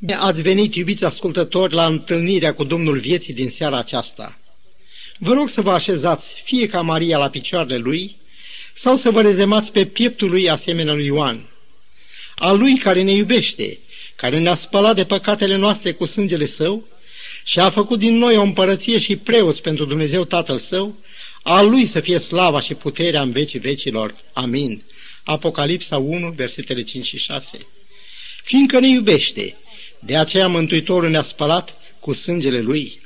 Bine ați venit, iubiți ascultători, la întâlnirea cu Domnul vieții din seara aceasta. Vă rog să vă așezați fie ca Maria la picioarele lui, sau să vă rezemați pe pieptul lui asemenea lui Ioan. A lui care ne iubește, care ne-a spălat de păcatele noastre cu sângele său și a făcut din noi o împărăție și preoți pentru Dumnezeu Tatăl Său, a lui să fie slava și puterea în vecii vecilor. Amin. Apocalipsa 1, versetele 5 și 6. Fiindcă ne iubește, de aceea Mântuitorul ne-a spălat cu sângele Lui.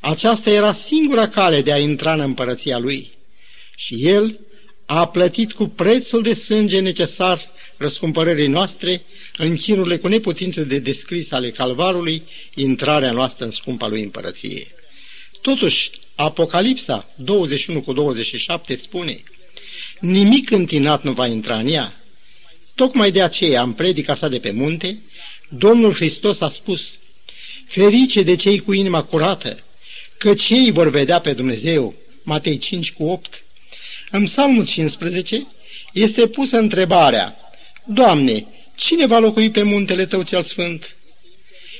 Aceasta era singura cale de a intra în împărăția Lui. Și El a plătit cu prețul de sânge necesar răscumpărării noastre, în chinurile cu neputință de descris ale calvarului, intrarea noastră în scumpa Lui împărăție. Totuși, Apocalipsa 21 cu 27 spune Nimic întinat nu va intra în ea. Tocmai de aceea, în predica sa de pe munte, Domnul Hristos a spus, Ferice de cei cu inima curată, că cei vor vedea pe Dumnezeu. Matei 5 cu 8. În Psalmul 15 este pusă întrebarea, Doamne, cine va locui pe muntele Tău cel Sfânt?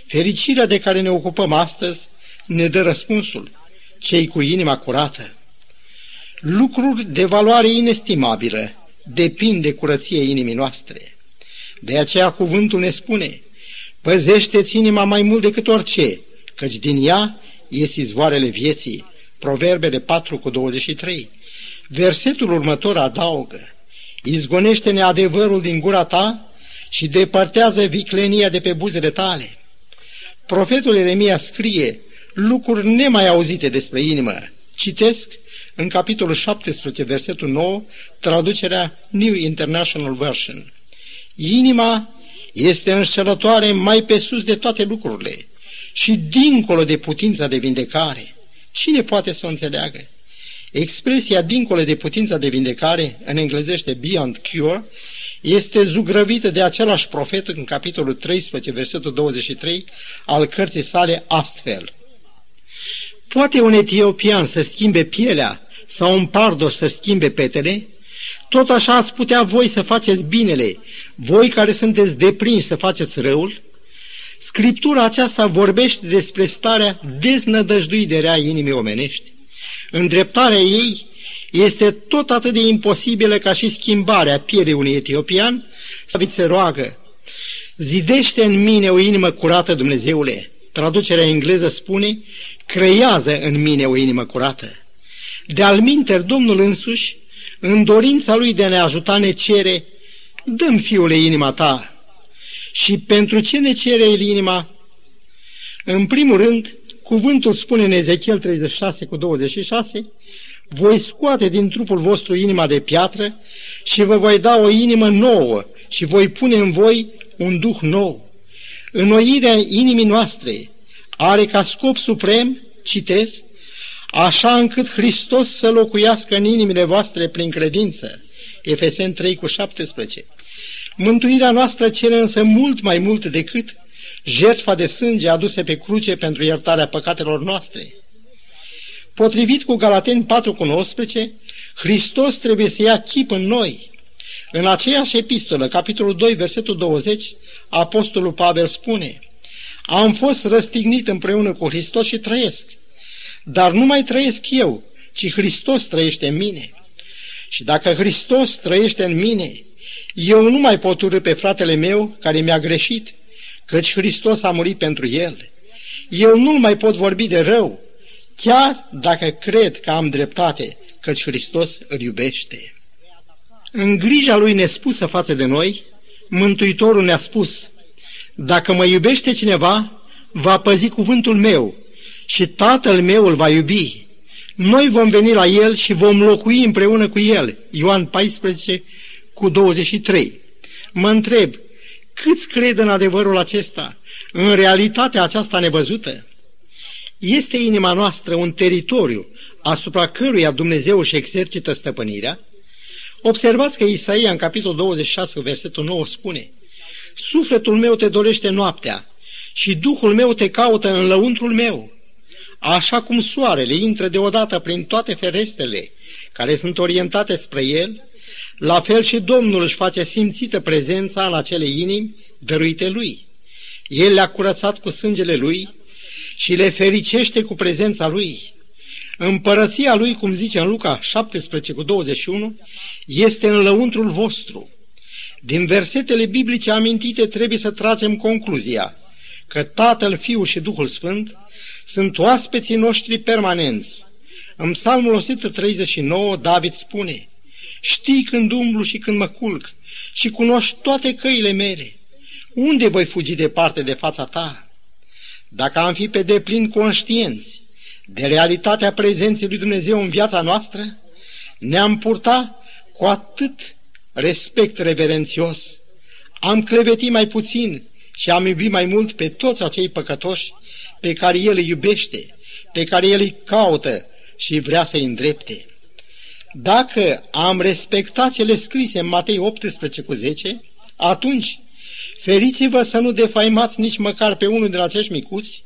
Fericirea de care ne ocupăm astăzi ne dă răspunsul, cei cu inima curată. Lucruri de valoare inestimabilă depind de curăție inimii noastre. De aceea cuvântul ne spune, Păzește-ți inima mai mult decât orice, căci din ea ies izvoarele vieții. Proverbele 4 cu 23. Versetul următor adaugă, Izgonește-ne adevărul din gura ta și depărtează viclenia de pe buzele tale. Profetul Eremia scrie lucruri nemai auzite despre inimă. Citesc în capitolul 17, versetul 9, traducerea New International Version. Inima este înșelătoare mai pe sus de toate lucrurile și dincolo de putința de vindecare. Cine poate să o înțeleagă? Expresia dincolo de putința de vindecare, în englezește beyond cure, este zugrăvită de același profet în capitolul 13, versetul 23 al cărții sale astfel. Poate un etiopian să schimbe pielea sau un pardos să schimbe petele? Tot așa ați putea voi să faceți binele, voi care sunteți deprinși să faceți răul? Scriptura aceasta vorbește despre starea deznădăjduită de rea inimii omenești. Îndreptarea ei este tot atât de imposibilă ca și schimbarea pierii unui etiopian, să se roagă, zidește în mine o inimă curată, Dumnezeule. Traducerea engleză spune, creează în mine o inimă curată. De-al Domnul însuși în dorința lui de a ne ajuta ne cere, dăm fiule inima ta. Și pentru ce ne cere el inima? În primul rând, cuvântul spune în Ezechiel 36 cu 26, voi scoate din trupul vostru inima de piatră și vă voi da o inimă nouă și voi pune în voi un duh nou. Înnoirea inimii noastre are ca scop suprem, citesc, așa încât Hristos să locuiască în inimile voastre prin credință. Efesen 3 cu 17. Mântuirea noastră cere însă mult mai mult decât jertfa de sânge aduse pe cruce pentru iertarea păcatelor noastre. Potrivit cu Galateni 4 cu 19, Hristos trebuie să ia chip în noi. În aceeași epistolă, capitolul 2, versetul 20, Apostolul Pavel spune Am fost răstignit împreună cu Hristos și trăiesc – dar nu mai trăiesc eu, ci Hristos trăiește în mine. Și dacă Hristos trăiește în mine, eu nu mai pot urâ pe fratele meu care mi-a greșit, căci Hristos a murit pentru el. Eu nu mai pot vorbi de rău, chiar dacă cred că am dreptate, căci Hristos îl iubește. În grija lui nespusă față de noi, Mântuitorul ne-a spus, dacă mă iubește cineva, va păzi cuvântul meu și Tatăl meu îl va iubi. Noi vom veni la El și vom locui împreună cu El. Ioan 14 cu 23. Mă întreb, câți cred în adevărul acesta, în realitatea aceasta nevăzută? Este inima noastră un teritoriu asupra căruia Dumnezeu își exercită stăpânirea? Observați că Isaia în capitolul 26, versetul 9 spune Sufletul meu te dorește noaptea și Duhul meu te caută în lăuntrul meu. Așa cum soarele intră deodată prin toate ferestrele care sunt orientate spre el, la fel și Domnul își face simțită prezența în acele inimi dăruite lui. El le-a curățat cu sângele Lui și le fericește cu prezența Lui. Împărăția Lui, cum zice în Luca 17 cu 21, este în lăuntrul vostru. Din versetele biblice amintite trebuie să tragem concluzia că Tatăl, Fiul și Duhul Sfânt sunt oaspeții noștri permanenți. În Psalmul 139, David spune, Știi când umblu și când mă culc și cunoști toate căile mele. Unde voi fugi departe de fața ta? Dacă am fi pe deplin conștienți de realitatea prezenței lui Dumnezeu în viața noastră, ne-am purta cu atât respect reverențios, am clevetit mai puțin și am iubit mai mult pe toți acei păcătoși pe care El îi iubește, pe care El îi caută și vrea să-i îndrepte. Dacă am respectat cele scrise în Matei 18 cu 10, atunci feriți-vă să nu defaimați nici măcar pe unul din acești micuți,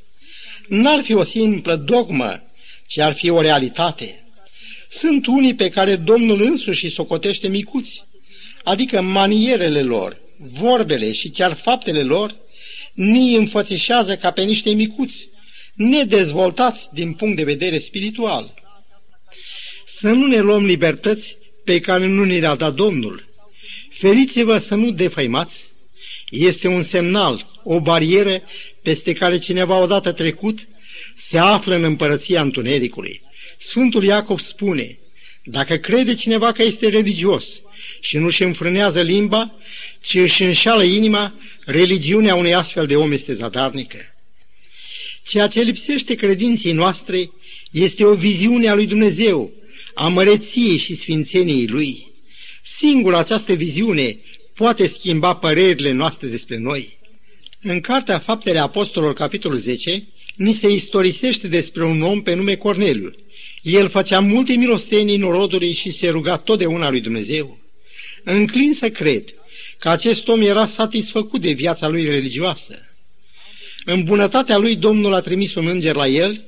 n-ar fi o simplă dogmă, ci ar fi o realitate. Sunt unii pe care Domnul însuși îi socotește micuți, adică manierele lor, vorbele și chiar faptele lor, ni înfățișează ca pe niște micuți, nedezvoltați din punct de vedere spiritual. Să nu ne luăm libertăți pe care nu ni le-a dat Domnul. Feriți-vă să nu defăimați. Este un semnal, o barieră peste care cineva odată trecut se află în împărăția întunericului. Sfântul Iacob spune, dacă crede cineva că este religios și nu-și înfrânează limba, ci își înșală inima, religiunea unui astfel de om este zadarnică. Ceea ce lipsește credinții noastre este o viziune a lui Dumnezeu, a măreției și sfințeniei Lui. Singur această viziune poate schimba părerile noastre despre noi. În Cartea Faptele Apostolilor, capitolul 10, ni se istorisește despre un om pe nume Corneliu. El făcea multe milostenii norodului și se ruga totdeauna lui Dumnezeu. Înclin să cred că acest om era satisfăcut de viața lui religioasă. În bunătatea lui Domnul a trimis un înger la el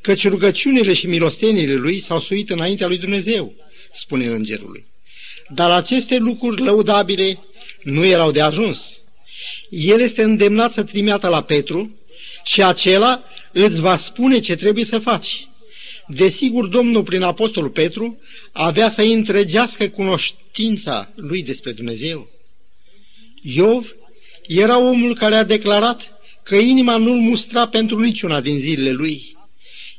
căci rugăciunile și milostenile lui s-au suit înaintea lui Dumnezeu, spune îngerului. Dar aceste lucruri lăudabile nu erau de ajuns. El este îndemnat să trimeată la Petru și acela îți va spune ce trebuie să faci. Desigur, Domnul, prin Apostolul Petru, avea să întregească cunoștința lui despre Dumnezeu. Iov era omul care a declarat că inima nu-l mustra pentru niciuna din zilele lui.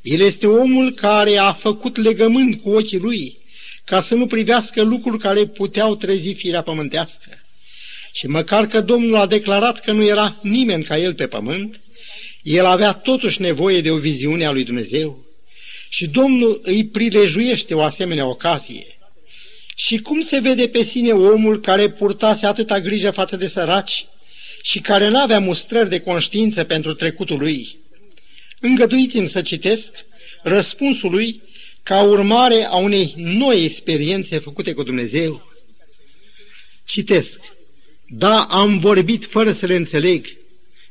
El este omul care a făcut legământ cu ochii lui, ca să nu privească lucruri care puteau trezi firea pământească. Și măcar că Domnul a declarat că nu era nimeni ca el pe pământ, el avea totuși nevoie de o viziune a lui Dumnezeu. Și Domnul îi prilejuiește o asemenea ocazie. Și cum se vede pe sine omul care purtase atâta grijă față de săraci și care n-avea mustrări de conștiință pentru trecutul lui? Îngăduiți-mi să citesc răspunsul lui ca urmare a unei noi experiențe făcute cu Dumnezeu. Citesc. Da, am vorbit fără să le înțeleg,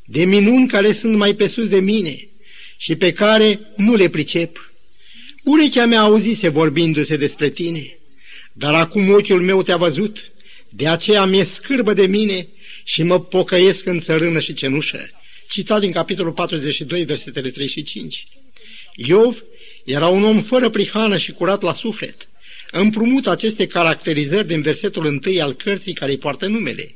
de minuni care sunt mai pe sus de mine și pe care nu le pricep. Urechea mea auzise vorbindu-se despre tine, dar acum ochiul meu te-a văzut, de aceea mi-e scârbă de mine și mă pocăiesc în țărână și cenușă citat din capitolul 42, versetele 3 și 5. Iov era un om fără prihană și curat la suflet. Împrumut aceste caracterizări din versetul întâi al cărții care îi poartă numele.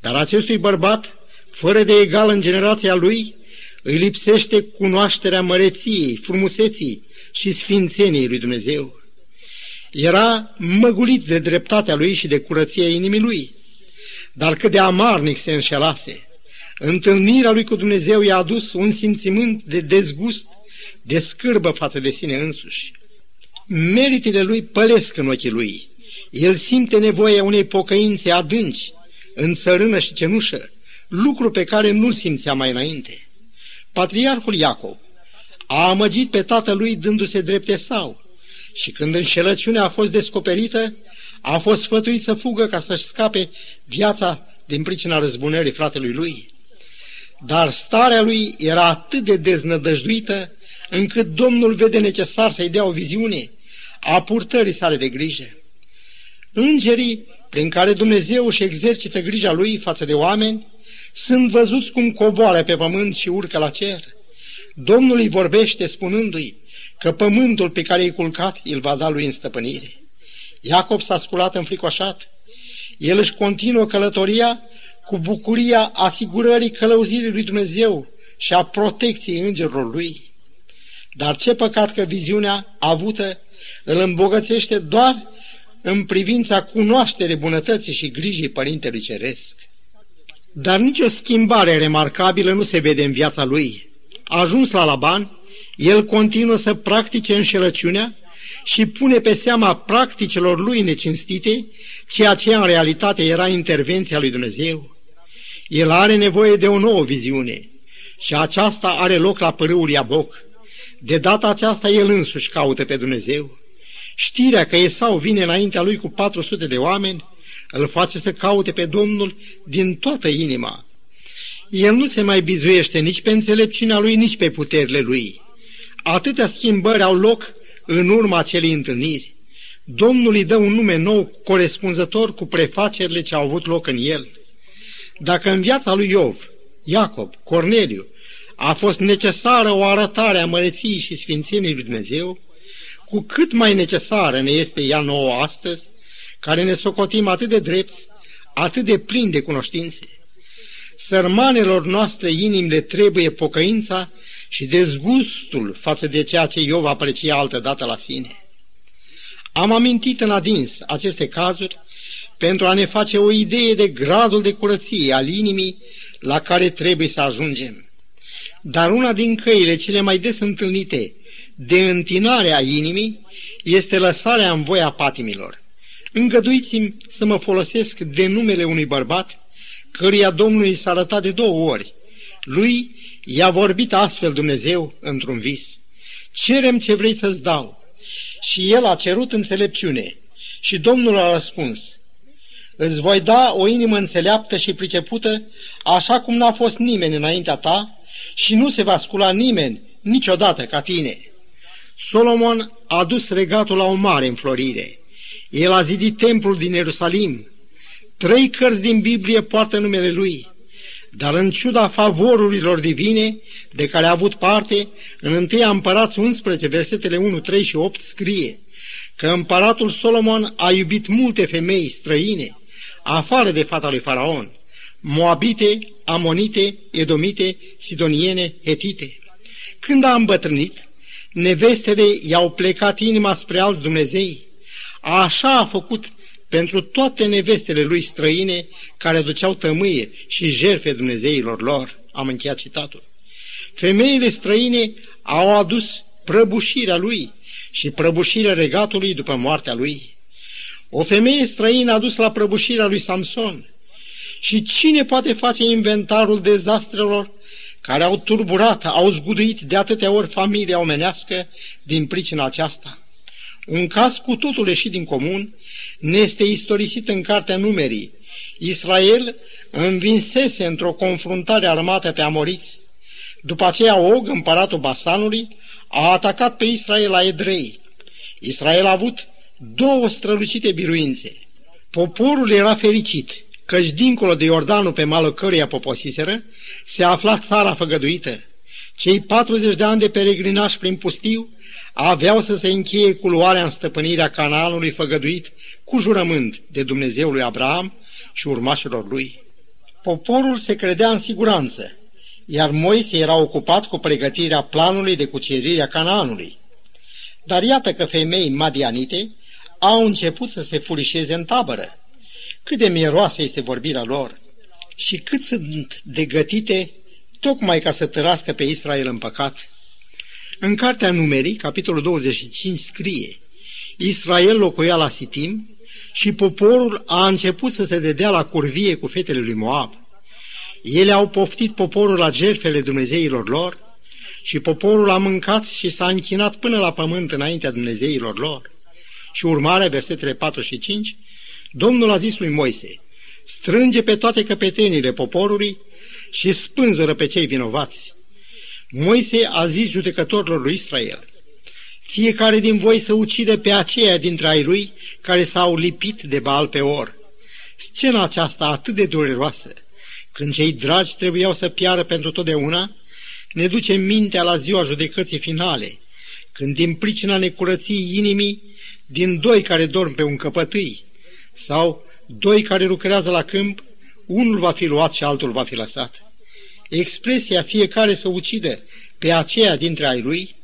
Dar acestui bărbat, fără de egal în generația lui, îi lipsește cunoașterea măreției, frumuseții și sfințeniei lui Dumnezeu. Era măgulit de dreptatea lui și de curăția inimii lui, dar cât de amarnic se înșelase. Întâlnirea lui cu Dumnezeu i-a adus un simțimânt de dezgust, de scârbă față de sine însuși. Meritele lui pălesc în ochii lui. El simte nevoia unei pocăințe adânci, în țărână și cenușă, lucru pe care nu-l simțea mai înainte. Patriarhul Iacov a amăgit pe tatălui dându-se drepte sau și când înșelăciunea a fost descoperită, a fost sfătuit să fugă ca să-și scape viața din pricina răzbunării fratelui lui. Dar starea lui era atât de deznădăjduită încât Domnul vede necesar să-i dea o viziune a purtării sale de grijă. Îngerii, prin care Dumnezeu își exercită grija lui față de oameni, Sunt văzuți cum coboare pe pământ și urcă la cer. Domnul îi vorbește spunându-i că pământul pe care i-ai culcat îl va da lui în stăpânire. Iacob s-a sculat înfricoșat. El își continuă călătoria cu bucuria asigurării călăuzirii lui Dumnezeu și a protecției îngerilor lui. Dar ce păcat că viziunea avută îl îmbogățește doar în privința cunoașterii bunătății și grijii Părintelui Ceresc. Dar nicio schimbare remarcabilă nu se vede în viața lui. Ajuns la Laban, el continuă să practice înșelăciunea și pune pe seama practicelor lui necinstite ceea ce în realitate era intervenția lui Dumnezeu. El are nevoie de o nouă viziune și aceasta are loc la părâul Iaboc. De data aceasta el însuși caută pe Dumnezeu. Știrea că Esau vine înaintea lui cu 400 de oameni îl face să caute pe Domnul din toată inima. El nu se mai bizuiește nici pe înțelepciunea lui, nici pe puterile lui. Atâtea schimbări au loc în urma acelei întâlniri. Domnul îi dă un nume nou, corespunzător cu prefacerile ce au avut loc în el. Dacă în viața lui Iov, Iacob, Corneliu, a fost necesară o arătare a măreției și sfințeniei lui Dumnezeu, cu cât mai necesară ne este ea nouă astăzi, care ne socotim atât de drepți, atât de plini de cunoștințe. Sărmanelor noastre inimile trebuie pocăința și dezgustul față de ceea ce Iov aprecia altădată la sine. Am amintit în adins aceste cazuri pentru a ne face o idee de gradul de curăție al inimii la care trebuie să ajungem. Dar una din căile cele mai des întâlnite de întinare a inimii este lăsarea în voia patimilor. Îngăduiți-mi să mă folosesc de numele unui bărbat căruia Domnului s-a arătat de două ori. Lui i-a vorbit astfel Dumnezeu într-un vis. Cerem ce vrei să-ți dau. Și el a cerut înțelepciune. Și Domnul a răspuns, îți voi da o inimă înțeleaptă și pricepută, așa cum n-a fost nimeni înaintea ta și nu se va scula nimeni niciodată ca tine. Solomon a dus regatul la o mare înflorire. El a zidit templul din Ierusalim. Trei cărți din Biblie poartă numele lui. Dar în ciuda favorurilor divine de care a avut parte, în 1 Împărați 11, versetele 1, 3 și 8 scrie că împăratul Solomon a iubit multe femei străine, afară de fata lui Faraon, moabite, amonite, edomite, sidoniene, hetite. Când a îmbătrânit, nevestele i-au plecat inima spre alți Dumnezei. Așa a făcut pentru toate nevestele lui străine care duceau tămâie și jerfe Dumnezeilor lor. Am încheiat citatul. Femeile străine au adus prăbușirea lui și prăbușirea regatului după moartea lui. O femeie străină a dus la prăbușirea lui Samson. Și cine poate face inventarul dezastrelor care au turburat, au zguduit de atâtea ori familia omenească din pricina aceasta? Un caz cu totul ieșit din comun ne este istorisit în cartea numerii. Israel învinsese într-o confruntare armată pe amoriți. După aceea Og, împăratul Basanului, a atacat pe Israel la Edrei. Israel a avut două strălucite biruințe. Poporul era fericit, căci dincolo de Iordanul pe malul căruia poposiseră, se afla țara făgăduită. Cei 40 de ani de peregrinaș prin pustiu aveau să se încheie cu luarea în stăpânirea canalului făgăduit cu jurământ de Dumnezeul lui Abraham și urmașilor lui. Poporul se credea în siguranță, iar Moise era ocupat cu pregătirea planului de cucerire a Canaanului. Dar iată că femei madianite au început să se furișeze în tabără. Cât de mieroasă este vorbirea lor și cât sunt de gătite tocmai ca să tărască pe Israel în păcat. În cartea numerii, capitolul 25, scrie Israel locuia la Sitim și poporul a început să se dedea la curvie cu fetele lui Moab. Ele au poftit poporul la jertfele Dumnezeilor lor și poporul a mâncat și s-a închinat până la pământ înaintea Dumnezeilor lor. Și urmarea, versetele 4 și 5, Domnul a zis lui Moise, strânge pe toate căpetenile poporului și spânzură pe cei vinovați. Moise a zis judecătorilor lui Israel, fiecare din voi să ucide pe aceia dintre ai lui care s-au lipit de bal pe or. Scena aceasta atât de dureroasă, când cei dragi trebuiau să piară pentru totdeauna, ne duce mintea la ziua judecății finale, când din pricina necurăției inimii, din doi care dorm pe un căpătâi, sau doi care lucrează la câmp, unul va fi luat și altul va fi lăsat. Expresia fiecare să ucide pe aceea dintre ai lui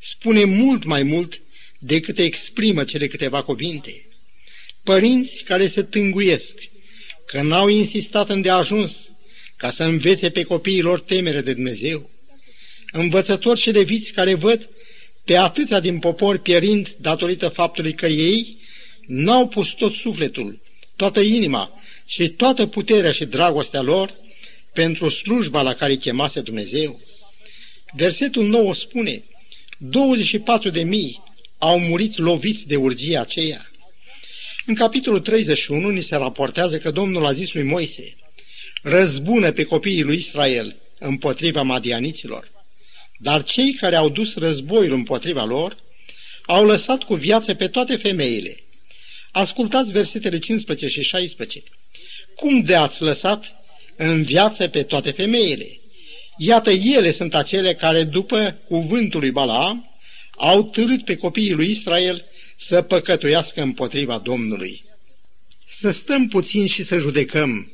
spune mult mai mult decât exprimă cele câteva cuvinte. Părinți care se tânguiesc, că n-au insistat îndeajuns ca să învețe pe copiii lor temere de Dumnezeu. Învățători și leviți care văd pe atâția din popor pierind datorită faptului că ei n-au pus tot sufletul, toată inima și toată puterea și dragostea lor pentru slujba la care chemase Dumnezeu. Versetul 9 spune, 24 de mii au murit loviți de urgia aceea. În capitolul 31 ni se raportează că Domnul a zis lui Moise, răzbună pe copiii lui Israel împotriva madianiților. Dar cei care au dus războiul împotriva lor au lăsat cu viață pe toate femeile. Ascultați versetele 15 și 16. Cum de ați lăsat în viață pe toate femeile? Iată, ele sunt acele care, după cuvântul lui Balaam, au târât pe copiii lui Israel să păcătuiască împotriva Domnului. Să stăm puțin și să judecăm.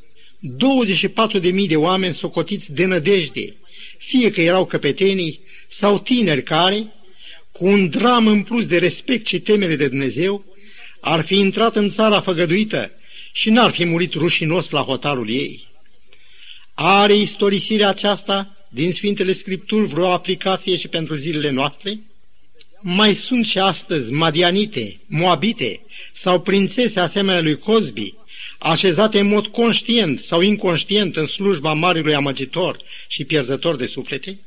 24.000 de oameni socotiți de nădejde, fie că erau căpetenii sau tineri care, cu un dram în plus de respect și temere de Dumnezeu, ar fi intrat în țara făgăduită și n-ar fi murit rușinos la hotarul ei. Are istorisirea aceasta din Sfintele Scripturi vreo aplicație și pentru zilele noastre? Mai sunt și astăzi madianite, moabite sau prințese asemenea lui Cosbi, așezate în mod conștient sau inconștient în slujba marilui amăgitor și pierzător de suflete?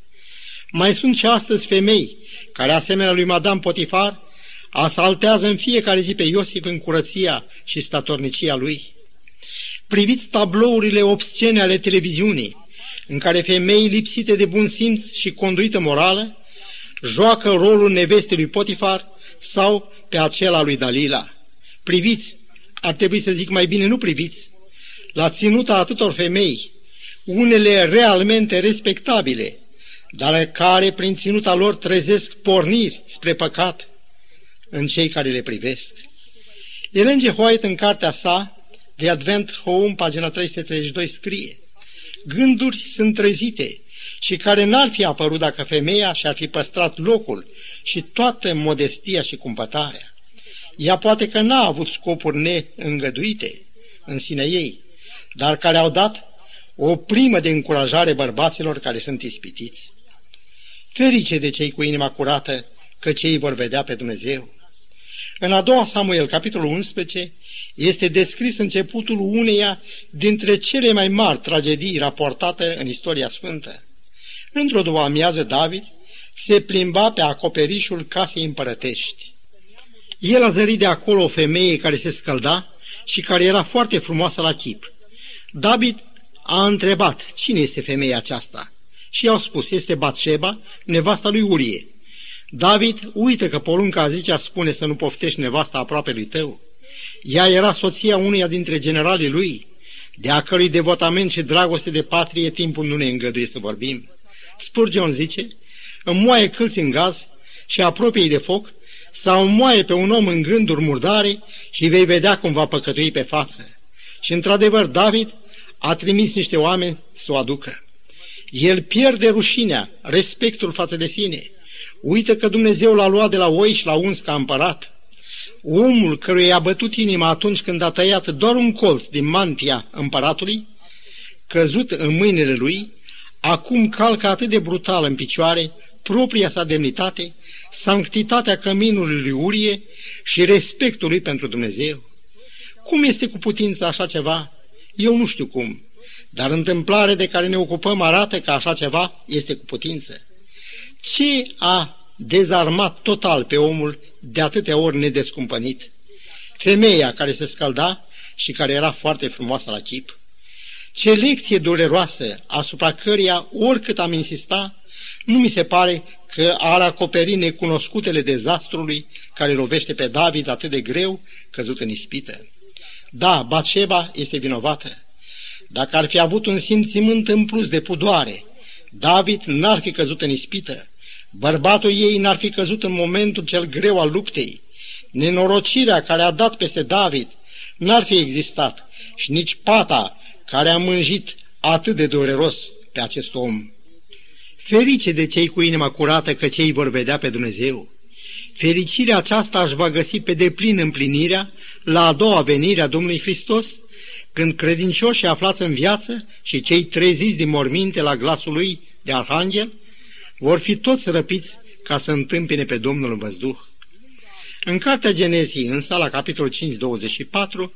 Mai sunt și astăzi femei care, asemenea lui Madame Potifar, asaltează în fiecare zi pe Iosif în curăția și statornicia lui. Priviți tablourile obscene ale televiziunii, în care femei lipsite de bun simț și conduită morală joacă rolul nevestei lui Potifar sau pe acela lui Dalila. Priviți, ar trebui să zic mai bine, nu priviți, la ținuta atâtor femei, unele realmente respectabile, dar care prin ținuta lor trezesc porniri spre păcat în cei care le privesc. Ellen G. White, în cartea sa, The Advent Home, pagina 332, scrie Gânduri sunt trezite și care n-ar fi apărut dacă femeia și-ar fi păstrat locul și toată modestia și cumpătarea. Ea poate că n-a avut scopuri neîngăduite în sine ei, dar care au dat o primă de încurajare bărbaților care sunt ispitiți. Ferice de cei cu inima curată, că cei vor vedea pe Dumnezeu. În a doua Samuel, capitolul 11, este descris începutul uneia dintre cele mai mari tragedii raportate în istoria sfântă. Într-o după amiază, David se plimba pe acoperișul casei împărătești. El a zărit de acolo o femeie care se scălda și care era foarte frumoasă la chip. David a întrebat cine este femeia aceasta și i-au spus, este Batșeba, nevasta lui Urie. David uită că porunca zicea spune să nu poftești nevasta aproape lui tău. Ea era soția unuia dintre generalii lui, de a cărui devotament și dragoste de patrie timpul nu ne îngăduie să vorbim. Spurgeon zice, moaie câlți în gaz și apropie de foc, sau moaie pe un om în gânduri murdare și vei vedea cum va păcătui pe față. Și într-adevăr, David a trimis niște oameni să o aducă. El pierde rușinea, respectul față de sine. Uită că Dumnezeu l-a luat de la oi și l-a uns ca împărat. Omul căruia i-a bătut inima atunci când a tăiat doar un colț din mantia împăratului, căzut în mâinile lui, acum calcă atât de brutal în picioare propria sa demnitate, sanctitatea căminului lui Urie și respectul lui pentru Dumnezeu. Cum este cu putință așa ceva? Eu nu știu cum, dar întâmplarea de care ne ocupăm arată că așa ceva este cu putință. Ce a dezarmat total pe omul de atâtea ori nedescumpănit? Femeia care se scalda și care era foarte frumoasă la chip. Ce lecție dureroasă asupra căreia, oricât am insista, nu mi se pare că ar acoperi necunoscutele dezastrului care lovește pe David atât de greu căzut în ispită. Da, Batșeba este vinovată, Dacă ar fi avut un simțimânt în plus de pudoare, David n-ar fi căzut în ispită, bărbatul ei n-ar fi căzut în momentul cel greu al luptei, nenorocirea care a dat peste David n-ar fi existat și nici pata care a mânjit atât de dureros pe acest om. Ferice de cei cu inima curată că cei vor vedea pe Dumnezeu. Fericirea aceasta își va găsi pe deplin împlinirea la a doua venire a Domnului Hristos, când credincioșii aflați în viață și cei treziți din morminte la glasul lui de arhanghel vor fi toți răpiți ca să întâmpine pe Domnul în văzduh. În cartea Genezii, însă, la capitolul 5, 24,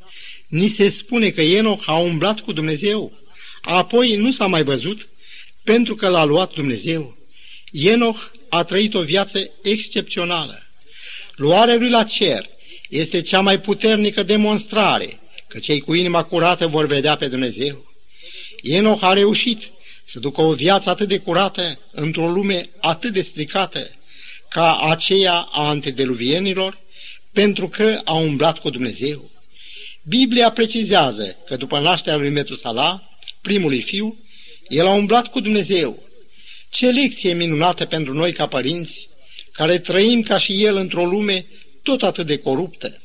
ni se spune că Enoch a umblat cu Dumnezeu, apoi nu s-a mai văzut pentru că l-a luat Dumnezeu. Enoch a trăit o viață excepțională. Luarea lui la cer este cea mai puternică demonstrare că cei cu inima curată vor vedea pe Dumnezeu. Enoch a reușit să ducă o viață atât de curată într-o lume atât de stricată ca aceea a antedeluvienilor, pentru că a umblat cu Dumnezeu. Biblia precizează că după nașterea lui Metusala, primului fiu, el a umblat cu Dumnezeu. Ce lecție minunată pentru noi ca părinți, care trăim ca și el într-o lume tot atât de coruptă.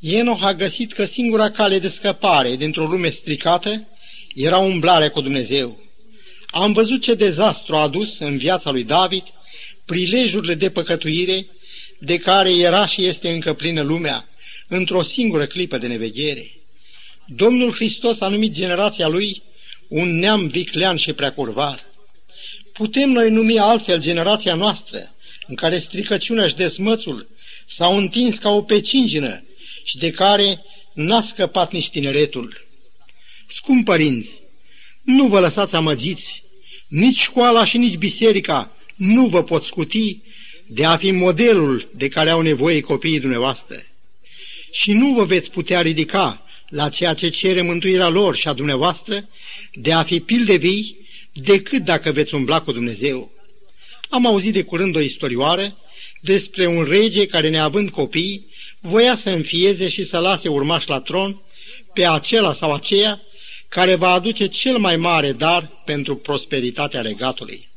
Enoch a găsit că singura cale de scăpare dintr-o lume stricată era umblarea cu Dumnezeu. Am văzut ce dezastru a adus în viața lui David prilejurile de păcătuire de care era și este încă plină lumea într-o singură clipă de neveghere. Domnul Hristos a numit generația lui un neam viclean și preacurvar. Putem noi numi altfel generația noastră, în care stricăciunea și desmățul s-au întins ca o pecingină și de care n-a scăpat nici tineretul. Scump părinți, nu vă lăsați amăgiți, nici școala și nici biserica nu vă pot scuti de a fi modelul de care au nevoie copiii dumneavoastră. Și nu vă veți putea ridica la ceea ce cere mântuirea lor și a dumneavoastră de a fi pilde vii decât dacă veți umbla cu Dumnezeu. Am auzit de curând o istorioară despre un rege care, neavând copii, voia să înfieze și să lase urmaș la tron pe acela sau aceea care va aduce cel mai mare dar pentru prosperitatea regatului.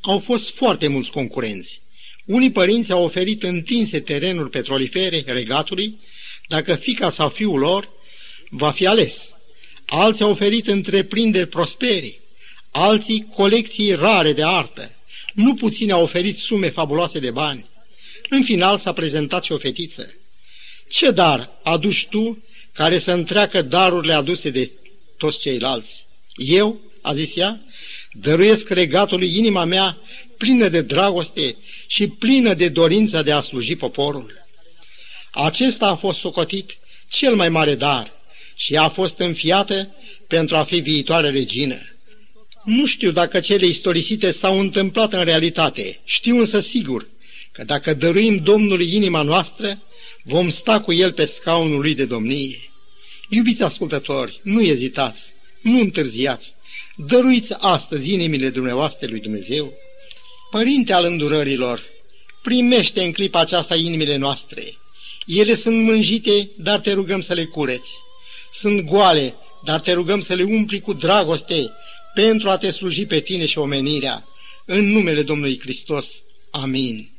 Au fost foarte mulți concurenți. Unii părinți au oferit întinse terenuri petrolifere regatului dacă fica sau fiul lor va fi ales. Alții au oferit întreprinderi prospere, alții colecții rare de artă. Nu puțini au oferit sume fabuloase de bani. În final s-a prezentat și o fetiță. Ce dar aduci tu care să întreacă darurile aduse de toți ceilalți? Eu, a zis ea, dăruiesc regatului inima mea plină de dragoste și plină de dorința de a sluji poporul. Acesta a fost socotit cel mai mare dar și a fost înfiată pentru a fi viitoare regină. Nu știu dacă cele istorisite s-au întâmplat în realitate, știu însă sigur că dacă dăruim Domnului inima noastră, vom sta cu El pe scaunul Lui de domnie. Iubiți ascultători, nu ezitați, nu întârziați, dăruiți astăzi inimile dumneavoastră lui Dumnezeu. Părinte al îndurărilor, primește în clipa aceasta inimile noastre. Ele sunt mânjite, dar te rugăm să le cureți. Sunt goale, dar te rugăm să le umpli cu dragoste pentru a te sluji pe tine și omenirea. În numele Domnului Hristos. Amin.